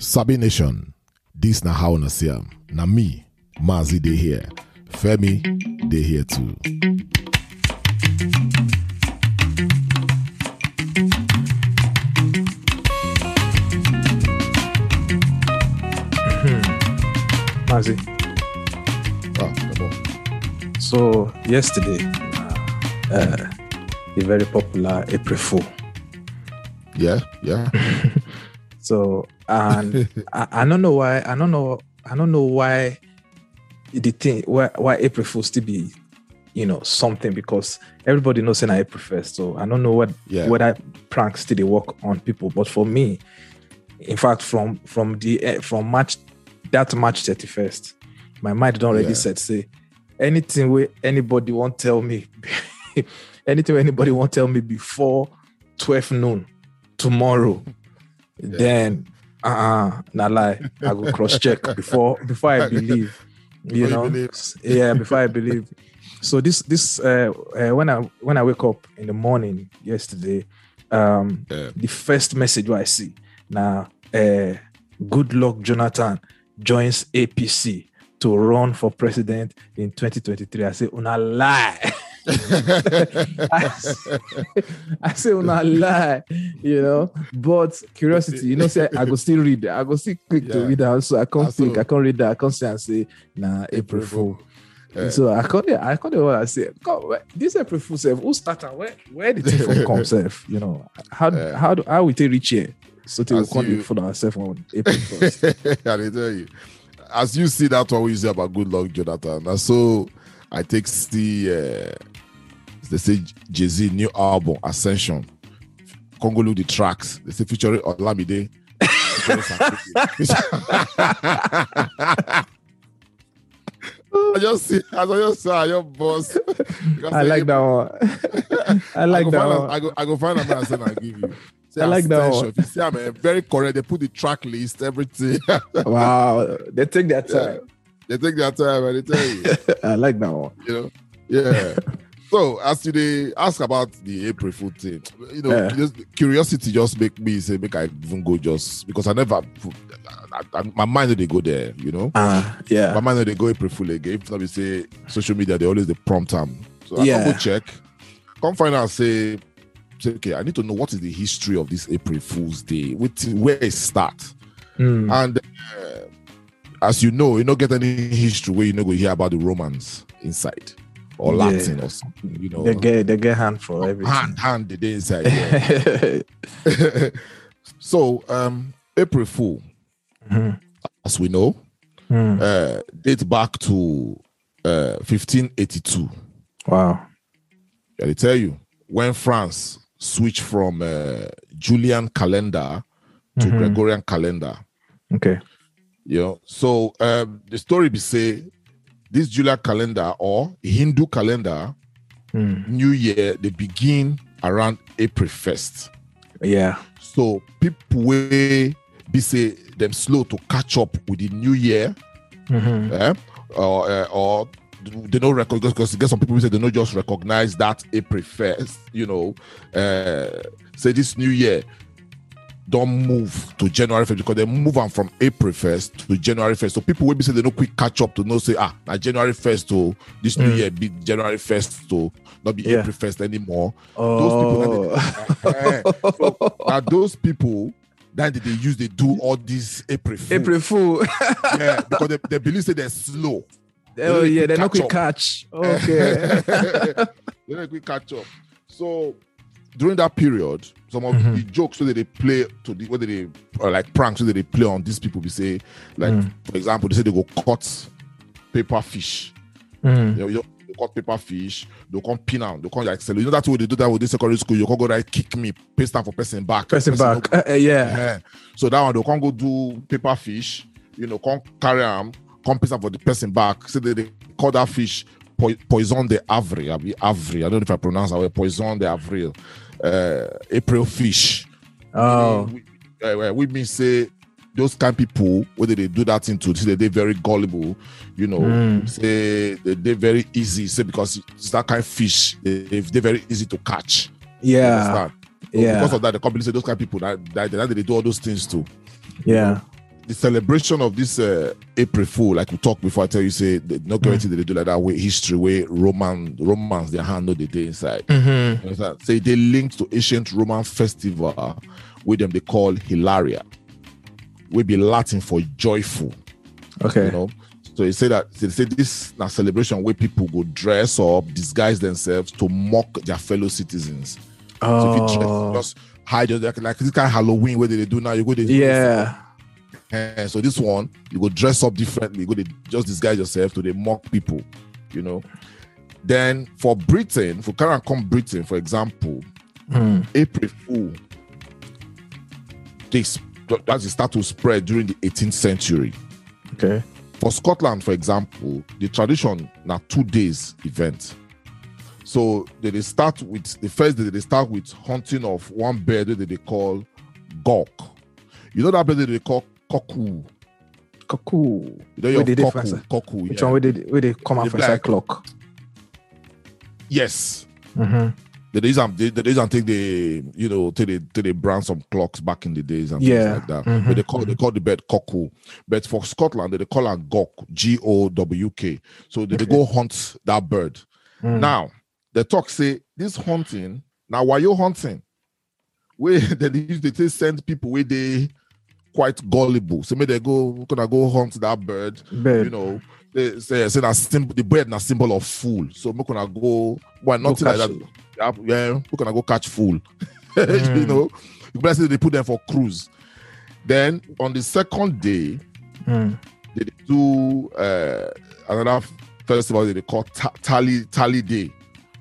Sabi Nation, this na how na see am. Na me, Mazi dey here. Femi dey here too. Mazi. Ah, come. So yesterday, uh, a very popular April Fool. Yeah, yeah. So and I, I don't know why I don't know I don't know why the thing why why April Fool still be you know something because everybody knows in April first. So I don't know what Yeah. whether pranks still they work on people. But for me, in fact, from from the eh, from March that March 31st, my mind don't already Yeah. set say anything where anybody won't tell me anything anybody won't tell me before 12 noon tomorrow then uh nah lie. I go cross check before before i believe you Before you know? believe. yeah before i believe. So this this uh, uh when i when i wake up in the morning yesterday um Yeah. the first message what i see now uh Goodluck Jonathan joins apc to run for president in 2023 i say una lie I say, I say una lie, you know. But curiosity, you know, say I go still read, I go still click to read that. So I can't think, I can't read that. I can't say and say, nah, April Fool. Yeah. So I can't, I can't what I say. God, this April Fool self, who started? Where, where did it from come self? You know, how Yeah. how do how we take reach here? So As can't you- for ourselves on April first. I dey tell you. As you see that one we say about Goodluck, Jonathan. And so I take the uh they say Jay-Z new album, Ascension. Congo look the tracks. They say featuring Olamide. I just see, I just saw your boss. I like that one. I like I that one. I go, I go find and send and give you. Say I like that one. If you see, I'm very correct. They put the track list, everything. wow, they take their time. they take their time and they tell you. I like that one. you know. Yeah. So as you dey ask about the April Fool thing, you know, Yeah. just, curiosity just make me say make I even go just because I never, I, I, my mind dey go there, you know. yeah. My mind dey go April Fool again. If not, we say social media they always the prompt am. So I Yeah. come go check, come find out say, say okay, I need to know what is the history of this April Fool's Day, with where it start. Mm. And uh, as you know, you don't get any history where you know go hear about the Romans inside or Yeah. Latin or something, you know. They get they get hand for everything. hand, hand, the day inside. yeah. so, um, April Fool, Mhm. as we know, Mm. uh, dates back to uh, 1582. Wow. I tell you when France switched from uh, Julian calendar to Mhm. Gregorian calendar. Okay. You know, so um, the story be say this Julian calendar or Hindu calendar, Mm. New Year, they begin around April 1st. Yeah. So people will be say them slow to catch up with the New Year, Mhm. eh? or uh, or they don't recognize because get some people who say they don't just recognize that April 1st, you know, uh, say this New Year don't move to January 1st because they move on from April 1st to January 1st. So people will be saying they don't quick catch up to know say ah now January 1st to this new Mm. year be January 1st to not be Yeah. April 1st anymore. Oh. Eh, so now those people that they use they do all these April Fool. April Fool. yeah, because they, they believe say they're slow. oh yeah, they're not quick up. catch. Okay. they don't quick catch up. So during that period, some of Mhm. the jokes that they play to the whether they like pranks that they play on these people, we say, like Mm. for example, they say they go cut paper fish. Mm. You know, you they cut paper fish, they'll come pin out, they'll come like sell. You know that's what they do that with this secondary school. You can go right kick me, paste down for person back. Person back. Uh, uh, yeah. Eh. So that one they can't go do paper fish, you know, can't carry them, come piece am for the person back. So they, they call that fish po- poisson d'avril. I be avril. I don't know if I pronounce that way. Poison the avril. Uh, April fish. Oh. We, uh, we mean say those kind of people whether they do that into say they very gullible, you know, Mm. say they they very easy. Say because it's that kind of fish, they they very easy to catch. Yeah. So Yeah. Because of that, the company say those kind of people that, that, that they do all those things too. Yeah. The celebration of this uh, April Fool, like we talked before, I tell you, say not guarantee that they do like that way history, way Roman Romans they handle the day inside. Mhm. You understand? Say they link to ancient Roman festival with them they call Hilaria, will be Latin for joyful. Okay. You know, so they say that they say this now celebration where people go dress up, disguise themselves to mock their fellow citizens. So if you dress, Oh, just hide your like, like this kind of Halloween where they, they do now, you go they yeah. And so this one, you go dress up differently. You go just disguise yourself to the mock people, you know. Then for Britain, for current come Britain, for example, Hmm. April Fool, this that's start to spread during the 18th century. Okay. For Scotland, for example, the tradition now two days event. So they, they start with the first day they start with hunting of one bird that they call gawk. You know that bird that they call cuckoo. Cool. You know Where your they dey cuckoo, for inside? cuckoo, Which yeah. one where they where they come out The for clock? Yes. Mhm. The days and the, the days and take the you know take the take they brand some clocks back in the days and Yeah. things like that. Mhm. But they call they call the bird cuckoo. But for Scotland, they call it gawk, G O W K. So they, they go hunt that bird. Mm. Now the talk say this hunting. Now why you hunting? Where they use they send people where they quite gullible. So maybe they go we're gonna go hunt that bird. Bird. You know, they say, say that symbol, the bird na symbol of fool. So we're gonna go why Go like that. it. Yeah, we're gonna go catch fool. you Mm. know, you better say they put them for cruise. Then on the second day, Mm. they do uh, another festival that they call ta- Tally Tally Day,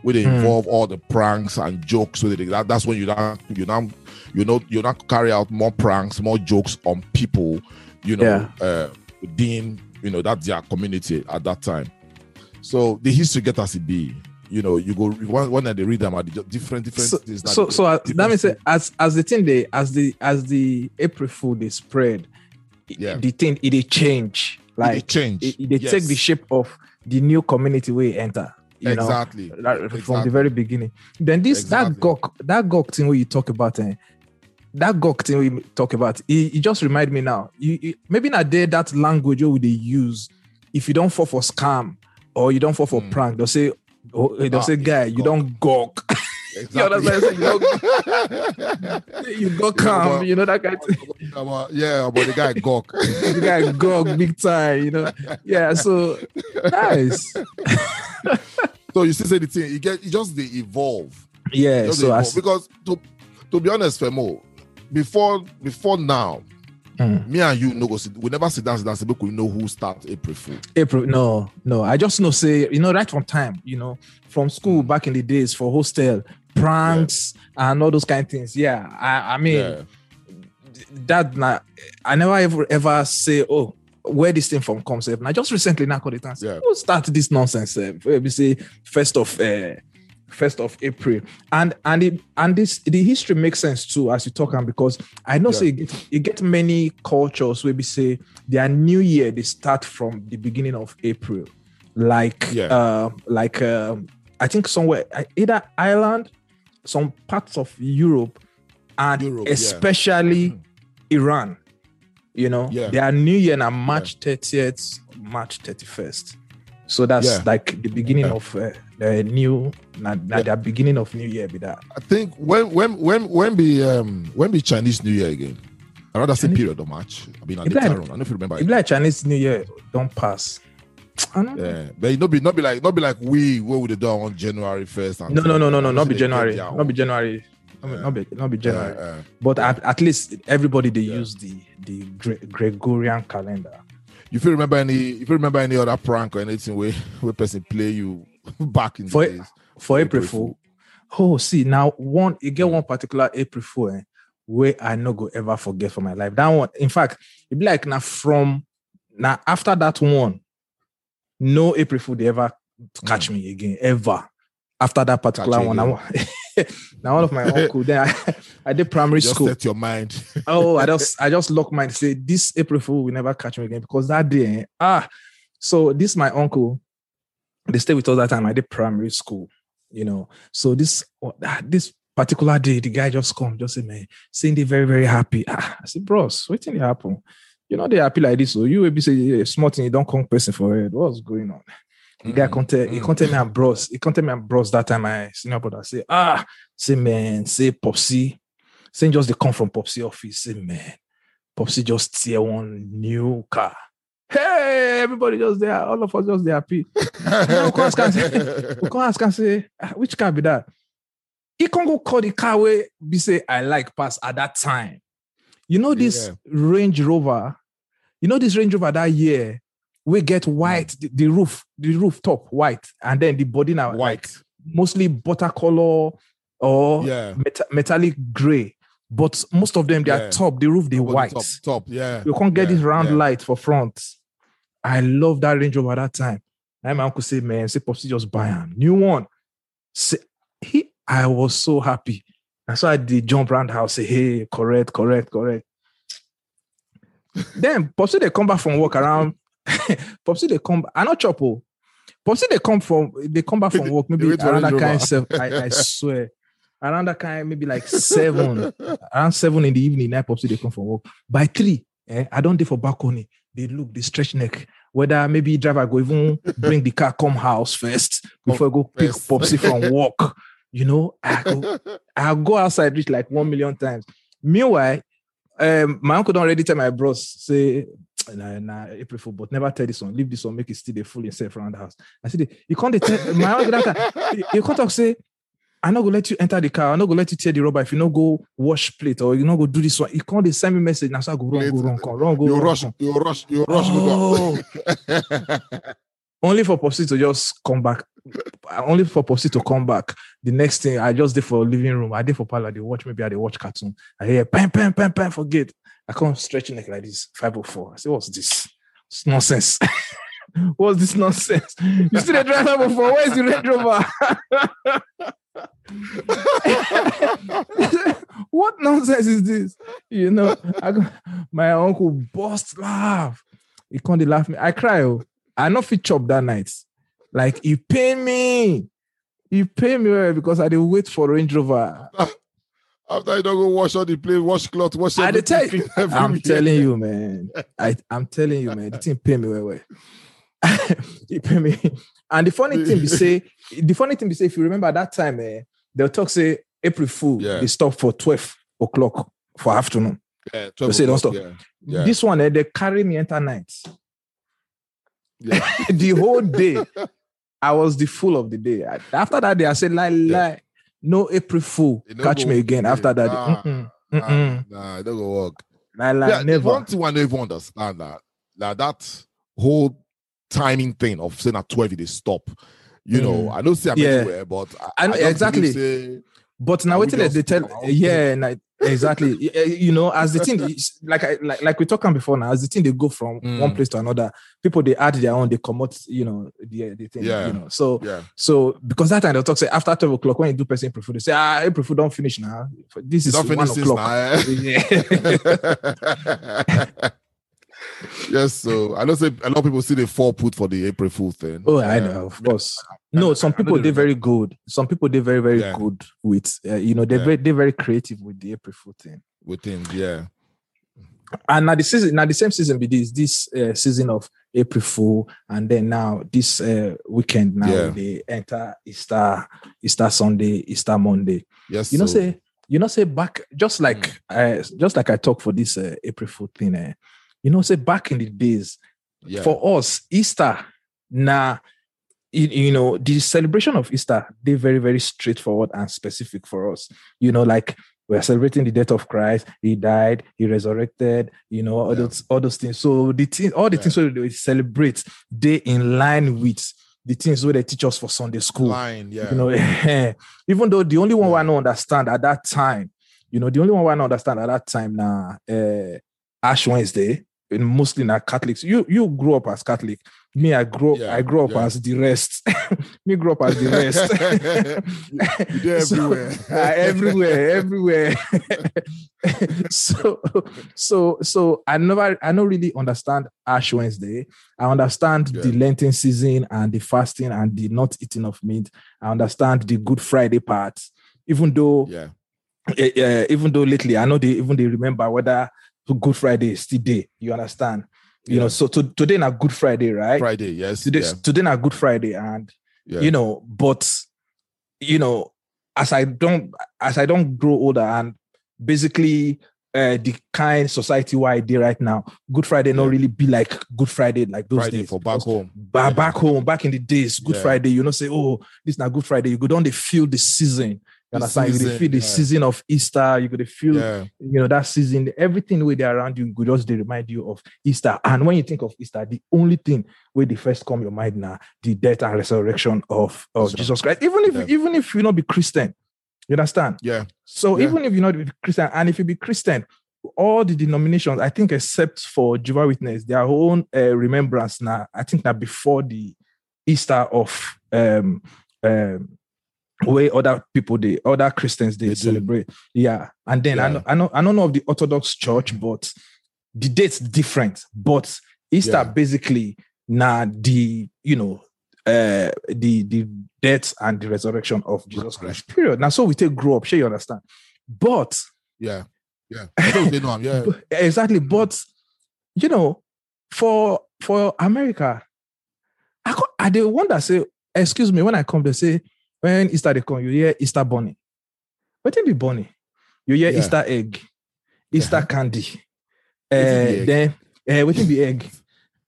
where they Hmm. involve all the pranks and jokes. So they, that, that's when you now you now you know you now carry out more pranks, more jokes on people. You know, uh, within you know that's their community at that time. So the history get as it be. You know, you go when, when they read them at the different different So, things. so, so uh, that means uh, as as the thing they as the as the April Fool they spread, Yeah. the thing it they change it like change. it, it they take the shape of the new community where you enter. You know, exactly. from the very beginning. Then this that Exactly. gawk that gawk thing where you talk about eh, that gawk thing we talk about, it, it just remind me now. You, maybe not there that language you would use if you don't fall for scam or you don't fall for Mm. prank, they'll say, oh, they'll Ah, say, guy, you gawk. don't gawk. You understand? So you go calm, but- you know that guy. About- yeah, about the guy Gawk. the guy gawk big time, you know. Yeah, so nice. so you still say the thing, you get you just they evolve. Yeah, so as evolve. because to to be honest, Femo, before before now, Mm. me and you no go sit, we never sit down, sit down, say, make we know who start April Fool. April, no, no. I just know say, you know, right from time, you know, from school back in the days for hostel, pranks and all those kind of things. Yeah. I, I mean Yeah. that I never ever ever say, oh, where this thing from comes. And I just recently now called it and say, Yeah. who start this nonsense? Uh, we say first of uh, first of April. And and it, and this the history makes sense too as you talk on because I know Yeah. say you get, you get many cultures where we say their new year they start from the beginning of April. Like Yeah. uh, like um, I think somewhere uh, either Ireland, some parts of Europe, and Europe, especially Mhm. Iran. You know, Yeah. their new year now March 30th, March 31st. So that's Yeah. like the beginning Yeah. of uh, the new, not, Yeah. the beginning of new year. Be that I think when when when when be um when be Chinese New Year again? I rather say period of March. I mean, later like-. I don't know if you remember. if like Chinese New Year don't pass. I don't. Yeah, but it not be not be like not be like we what would they do on January first. No, no, no, no, no, not be January, not be January. Not be, Yeah. not be, not be January. Uh, But at, at least everybody they Yeah. use the the Gregorian calendar. if you remember any, if you remember any other prank or anything where where person play you back in For- the days. for April April Fool. Oh, see now one you get one particular April Fool eh, where I no go ever forget for my life. That one, in fact, it be like now from now after that one, no April Fool they ever catch me again ever. After that particular one, now one of my uncle then I, I did primary Just school. set your mind. oh, I just I just lock mine. Say this April Fool will never catch me again because that day, eh, ah, so this my uncle. They stay with us that time. I did primary school, you know. So this this particular day, the guy just come, just say, man, saying they very very happy. Ah, I said, bros, what did happen? You know they happy like this. So you will be say yeah, small thing, you don't come person for it. What's going on? The guy Mm, contact he mm. contact me and bros. He contact me and bros that time. My senior brother say, ah, say man, say Popsy. Say just they come from Popsy office. Say man, Popsy just tear one new car. Hey, everybody just there. All of us just there happy. Now, come ask am say- We come ask and say, "Ah, which car be that? He can go call the car where be say I like pass at that time. You know this Yeah. Range Rover. You know this Range Rover that year we get white the, the roof the rooftop white and then the body now like White. mostly butter color or Yeah. meta- metallic gray. But most of them they Yeah. are top the roof they white. Top, top, yeah. You can't get Yeah, this round yeah. light for front. I love that Range Rover that time. And my uncle said, man, say Popsy just buy him. New one. Say, he I was so happy. And so I did jump around the house, say, hey, correct, correct, correct. then Popsy they come back from work around. Popsy they come, I not chop. oh. Popsy they come from they come back from work, maybe They wait for around that kind of I, I swear. Around that kind, maybe like seven, around seven in the evening, night Popsy they come from work. By three, eh, I don't do for balcony. They look, they stretch neck. Whether maybe driver go even bring the car come house first before I go pick. Popsy from work. You know, I go, I'll go outside reach like one million times. Meanwhile, um, my uncle don't already tell my bros, say, nah, nah, April Fool, but never tell this one. Leave this one, make it still the full himself around the house. I said, you can't tell my uncle that you can't talk, say, I'm not gonna let you enter the car. I'm not gonna let you tear the rubber if you not go wash plate or you not go do this one. You can't they send me message. Now so I go run, go run, come, run, go You rush, you rush, you rush. Oh. Only for Popsy to just come back. Only for Popsy to come back. The next thing I just did for living room. I did for parlor. They watch maybe I they watch cartoon. I hear pen, pen, pen, pen, forget. I come stretching neck like this. 504. I say, what's this? It's nonsense. what's this nonsense? You see the drive 504. Where's the Range Rover? what nonsense is this? You know, I go, my uncle bust laugh. He can't laugh me. I cry. Oh. I not fit chop that night. Like he pay me. He pay me well because I did wait for Range Rover. After you don't go wash all the plate, wash cloth, wash I tell everything. you, I'm telling you, man. I, I'm telling you, man. The thing pay me well, well. he pay me. And the funny thing be say, the funny thing be say, if you remember that time, eh, they'll talk say April Fool, Yeah. they stop for 12 o'clock for afternoon. Yeah, They say don't stop. o'clock, Yeah. This one, eh, they carry me enter night. Yeah. the whole day, I was the fool of the day. After that day, I said, lie, lie. No April Fool. No Catch me again. again. After that, Nah. mm-mm, Nah, mm-mm. nah, it don't go work. Lie, lie, yeah, never. one thing I don't even understand that, that that whole timing thing of saying at 12 they stop. You know, Mm. I don't see I'm Yeah. anywhere, but I, know- I exactly. Say, But now wait till they tell out. yeah, na- exactly. Eh, You know, as the thing is- like I like like we talked on before now, as the thing they go from Mm. one place to another, people they add their own, they come out, you know, the the thing, Yeah. you know. So yeah, so because that time they'll talk say after 12 o'clock when you do person Fool, they say, ah, April don't finish now. This is don't one this o'clock. now. Yeah. eh? yes, so I don't say a lot of people see the fall put for the April Fool thing. Oh, I Uh, know, of course. No, some people they're very good. Some people they're very very Yeah. good with, uh, you know, they're Yeah. very they're very creative with the April Fool thing. with things, yeah. And now the season, now the same season be this this uh, season of April Fool, and then now this uh, weekend now they enter Easter, Easter Sunday, Easter Monday. Yes. You know, so- say you know, say back just like I just like I talk for this uh, April Fool thing. You know, say back in the days yeah. for us, Easter, now, you, you know, the celebration of Easter, they're very, very straightforward and specific for us. You know, like we're celebrating the death of Christ, he died, he resurrected, you know, all Yeah. those all those things. So the thing, all the Yeah. things we celebrate, they in line with the things where they teach us for Sunday school. line, yeah. You know, even though the only one. I don't understand at that time, you know, the only one I don't understand at that time now, uh, Ash Wednesday, and mostly now Catholics. You you grew up as Catholic. Me, I grew up, Yeah, I grew up yeah. as the rest. Me grew up as the rest. You there So, everywhere. uh, everywhere, everywhere. so, so, so I never, I don't really understand Ash Wednesday. I understand the Yeah. Lenten season and the fasting and the not eating of meat. I understand the Good Friday part, even though, yeah. eh, even though lately I know they even they remember whether So Good Friday is still day. You understand? You know, so to, today na Good Friday, right? Friday, yes. Today, yeah, today na Good Friday, and yeah. you know, but you know, as I don't as I don't grow older and basically uh, the kind society wide day right now, Good Friday not really be like Good Friday like those Friday days. for back home. Ba- Yeah. back home, back in the days, Good Yeah. Friday, you know, say, oh, this not Good Friday. You go down, they feel the season. You understand? you season, feel the yeah. season of Easter. You dey feel, Yeah, you know, that season. Everything where they around you, go just they remind you of Easter. And when you think of Easter, the only thing where the first come your mind now, the death and resurrection of, of. Jesus Christ. Even if Yeah. even if you not be Christian, you understand? yeah, So even if you're not a Christian, and if you be Christian, all the denominations, I think, except for Jehovah Witness, their own uh, remembrance now. I think that before the Easter of um, um, where other people they other Christians they, They do. celebrate. Yeah, and then I know I know I don't know of the Orthodox Church, but the date's different. But Easter Yeah. basically now the you know uh the the death and the resurrection of Jesus Christ. Period. Now so we take grow up. Sure, you understand. But yeah, yeah. They know yeah. exactly. But you know, for for America, I I the one that say, excuse me, when I come, they say when Easter they come, you hear Easter bunny. What be bunny? You hear Yeah. Easter egg, Easter Uh-huh. candy. Uh, then uh, waiting be egg.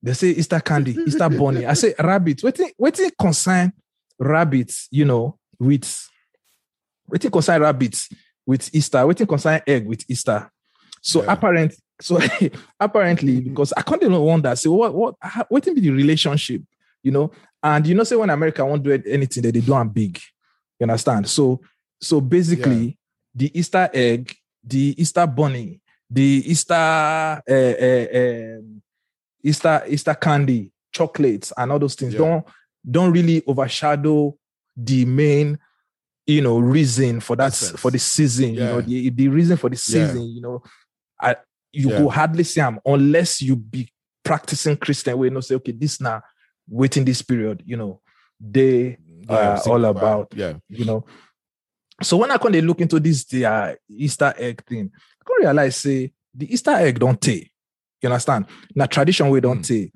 They say Easter candy, Easter bunny. I say rabbit. Waiting, waiting concern rabbits, you know, with waiting concern rabbits with Easter, waiting concern egg with Easter. So Yeah. apparent, so apparently, because I can't even wonder, say what what what be the relationship, you know? And you know, say when America won't do anything that they do am big, you understand? So so basically, the Easter egg, the Easter bunny, the Easter uh, uh, um, Easter Easter candy, chocolates, and all those things Yeah. don't don't really overshadow the main you know reason for that for the season you know the, the reason for the Yeah. season you know I, you Yeah. go hardly see them unless you be practicing christian way you know say okay this now waiting this period you know they yeah uh, all about. Yeah, you know. So when I come they look into this the uh, Easter egg thing, I can realize say the Easter egg don't take. You understand? Now tradition we don't Mm. take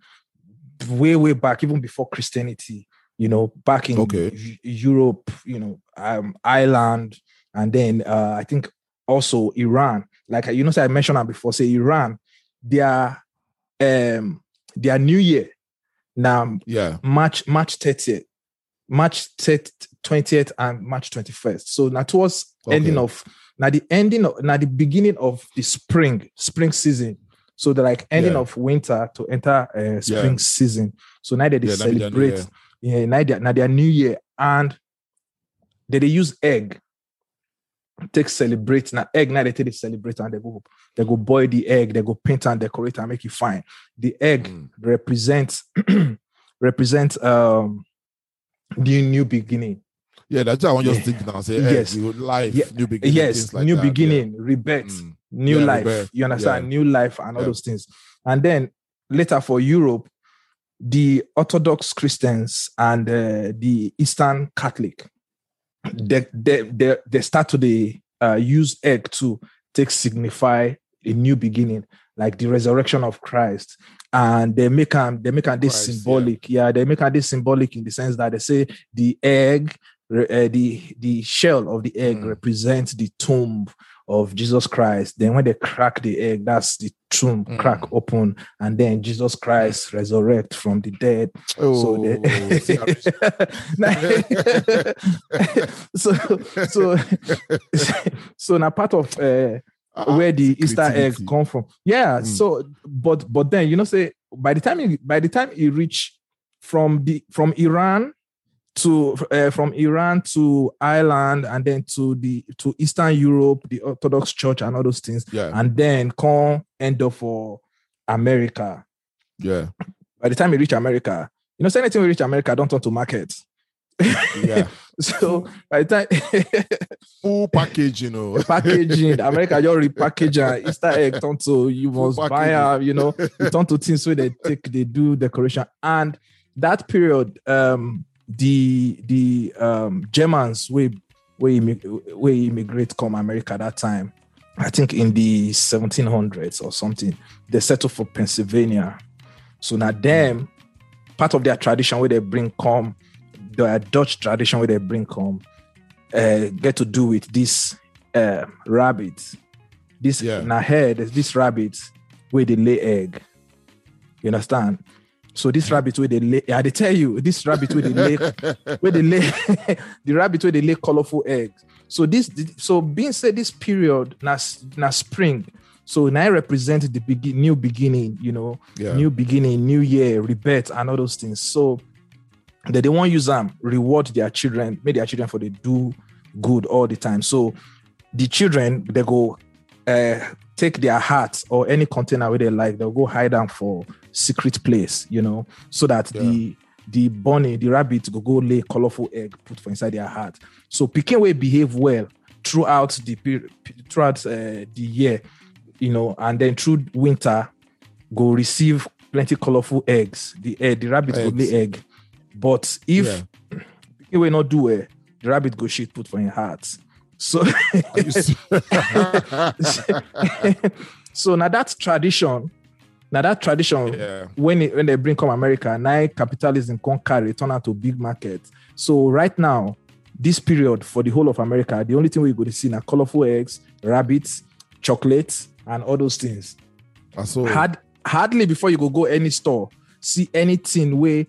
way way back even before Christianity. You know, back in Okay. Europe, you know, um, Ireland, and then uh, I think also Iran. Like you know, say I mentioned that before. Say Iran, their um their New Year now yeah, March March 30th, March 20th and March 21st. So now towards Okay. ending of now the ending of now the beginning of the spring spring season. So the like ending Yeah. of winter to enter uh, spring season. So now that they Yeah, now be their new celebrate, yeah, now they, now their new year and they, they use egg. Take celebrate now egg now they take it celebrate and they go they go boil the egg they go paint and decorate and make it fine. The egg Mm. represents represents um the new beginning. yeah. That's what I want you to think now. Say, Yes. yes, you life, Yeah. new beginning. yes, like new that. Yeah. beginning, rebirth, Mm. new Yeah, life. rebirth. You understand? Yeah. New life and all Yeah. those things. And then later for Europe, the Orthodox Christians and uh, the Eastern Catholic, they, they, they, they start to the, uh, use egg to take signify a new beginning, like the resurrection of Christ. And they make them they make this Christ, yeah. symbolic. Yeah. they make this symbolic in the sense that they say the egg, uh, the the shell of the egg Mm. represents the tomb of Jesus Christ. Then when they crack the egg, that's the tomb Mm. crack open, and then Jesus Christ resurrect from the dead. Oh, So they, so so so now part of uh, ah, where the Easter egg come from. Yeah. Mm. So, but but then you know, say by the time you, by the time you reach from the from Iran to uh, from Iran to Ireland and then to the to Eastern Europe, the Orthodox Church and all those things, Yeah, and then come end up for America. yeah, By the time you reach America, you know, say anything we reach America, don't turn to market. yeah. So by the time Full package, you know. packaging. America just repackage and Easter egg turn to you Full must buy you know, it turn to things where they take they do decoration. And that period, um, the the um Germans we we we immigrate come America that time. I think in the 1700s or something, they settled for Pennsylvania. So now them, part of their tradition where they bring come, their Dutch tradition where they bring come, uh, get to do with this uh, rabbit. This Yeah. in our head, there's this rabbit where they lay egg. You understand? So this rabbit where they lay, I they tell you, this rabbit where they lay, where they lay, the rabbit where they lay colorful eggs. So this, so being said, this period na na spring. So now represent the begin, new beginning, you know, Yeah. new beginning, new year, rebirth, and all those things. So that they won't use them, reward their children, make their children for they do good all the time. So the children they go uh, take their hats or any container where they like, they'll go hide them for secret place, you know, so that the the bunny, the rabbit go go lay colorful egg put for inside their heart. So picking way behave well throughout the period, throughout uh, the year, you know, and then through winter go receive plenty colorful eggs. The egg, the rabbit go Eggs. lay egg. But if Yeah. pikin wey not do it, the rabbit go shit put for your heart. So so now that tradition. Now that tradition yeah. when it, when they bring come America, now capitalism can carry turn out to big market. So right now, this period for the whole of America, the only thing we go to see now colorful eggs, rabbits, chocolates, and all those things. So Hard, hardly before you go go any store, see anything where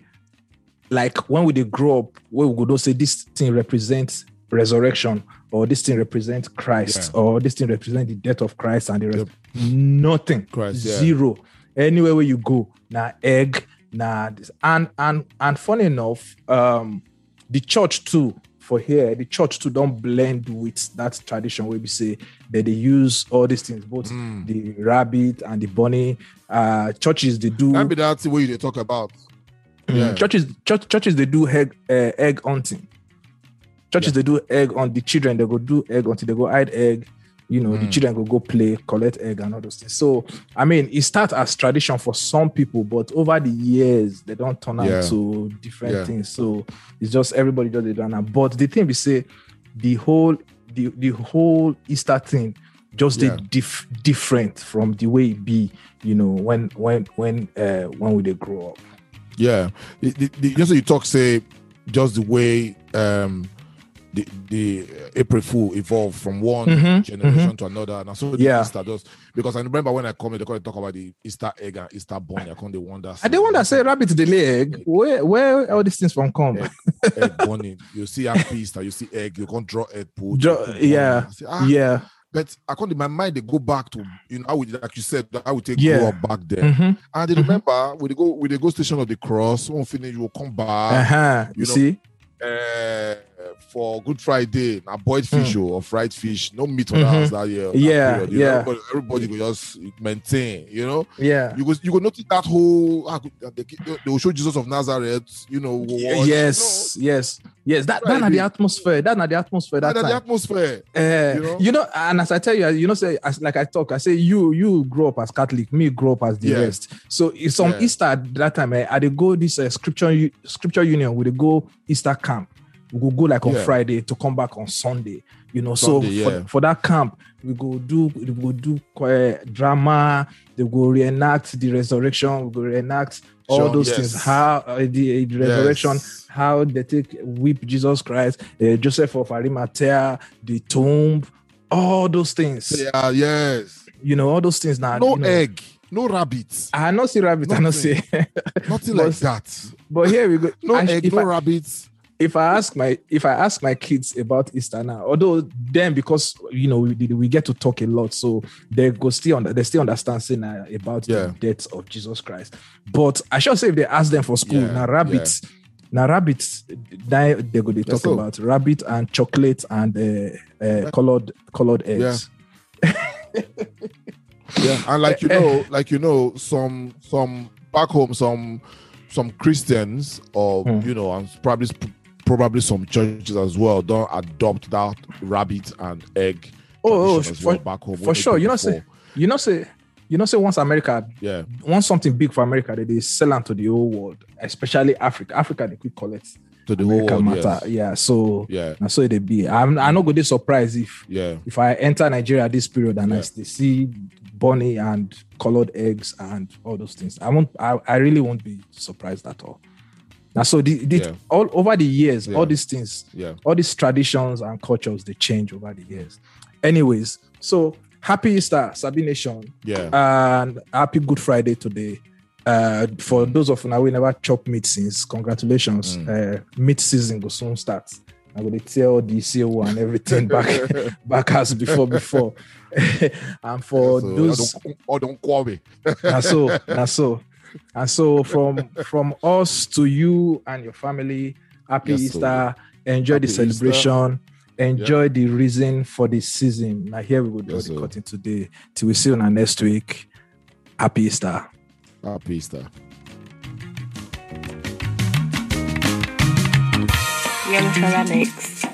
like when we they grow up, where we go don't say this thing represents resurrection or this thing represents Christ Yeah. or this thing represents the death of Christ and the rest. Nothing. Christ, yeah. Zero. Anywhere where you go, now egg, now this. And and and funny enough, um, the church too for here, the church too don't blend with that tradition where we say that they use all these things, both Mm. the rabbit and the bunny. Uh, churches they do that be that thing where you dey talk about. Mm, Yeah. churches church, churches they do egg uh, egg hunting churches they do egg on the children they go do egg until they go hide egg you know the Mm. children go go play collect egg and all those things so i mean it starts as tradition for some people but over the years they don't turn Yeah. out to different Yeah. things so it's just everybody just they do now but the thing we say the whole the, the whole easter thing just Yeah. different from the way it be you know when when when uh when we they grow up Yeah, the, the, the, just so you talk say just the way um the the April Fool evolved from one Mhm, generation to another, and so the Yeah. Easter does because I remember when I come in, they come to talk about the Easter egg and Easter bunny. I come they wonder. I want to say rabbit the lay egg. Where where all these things from come? egg, egg bunny. You see happy Easter, you see egg. You can't draw egg put. Draw- you put bunny. yeah, say, ah, Yeah. But I can't in my mind they go back to you know how we like you said I would take Yeah. grow up back then. Mhm. And they Mhm. remember we dey go we dey go station of the cross. One finish you will come back. Uh-huh. You, you know, see? uh, for Good Friday, now boiled fish or fried fish, no meat on the house that year. that Yeah, you know. yeah. Everybody, everybody will just maintain, you know. Yeah. You go, you go notice that whole. ah, They, they will show Jesus of Nazareth, you know. Y- watch, yes, yes, yes. That that not the atmosphere. That not the atmosphere know. that And the atmosphere. Uh, you know? you know, and as I tell you, you know, say as like I talk, I say you you grow up as Catholic, me grow up as the Yeah. rest. So it's some Yeah. Easter that time. Eh, I they go this uh, scripture scripture union. We go Easter camp. We go go like on Yeah. Friday to come back on Sunday. You know, Sunday, so yeah. for, for that camp, we go do we go do uh, drama. They go reenact the resurrection. We go reenact all Sure, those yes. things. How uh, the, the resurrection Yes. how they take whip Jesus Christ, uh, Joseph of Arimathea, the tomb, all those things. Yeah, yes. You know, all those things now. No you know, egg, no rabbits. I not see rabbit, I not see. nothing But- like that. but here we go. No I- egg, no I, rabbits. If I ask my if I ask my kids about Easter now, although then because you know we, we get to talk a lot, so they go still under, they still understand saying uh, about Yeah. the death of Jesus Christ. But I shall say if they ask them for school Yeah, now, rabbits. Now rabbits, now they go they talk so. about rabbit and chocolate and uh, uh, colored colored eggs. Yeah, and like you know, like you know, some some back home, some some Christians or Hmm. you know, and probably probably some churches as well don't adopt that rabbit and egg. Oh, oh, for- well back home. for sure. You know, say you know say you know say once America yeah, once something big for America, they, they sell out to the whole world, especially Africa. Africa, they quick collect. To the whole world, matter. yes. Yeah, so Yeah, na so it be. I'm I'm not gonna be surprised if yeah, if I enter Nigeria this period and I Yeah. still see bunny and colored eggs and all those things. I won't. I, I really won't be surprised at all. Now, so the, the Yeah. all over the years, Yeah. all these things, yeah. all these traditions and cultures, they change over the years. Anyways, so happy Easter, Sabi Nation, Yeah. and happy Good Friday today. Uh, for those of you we never chop meat since, congratulations. Uh, meat season go soon start. I'm gonna tell the CEO and everything back back as before before. and for So, those I don't, oh, don't call me. and so so and so from from us to you and your family happy Yes, easter sir. enjoy the Happy Easter. celebration enjoy the reason for the season now here we will draw Yes, the sir. curtain today till we see you on next week happy easter Happy Easter. Young Fella Mix.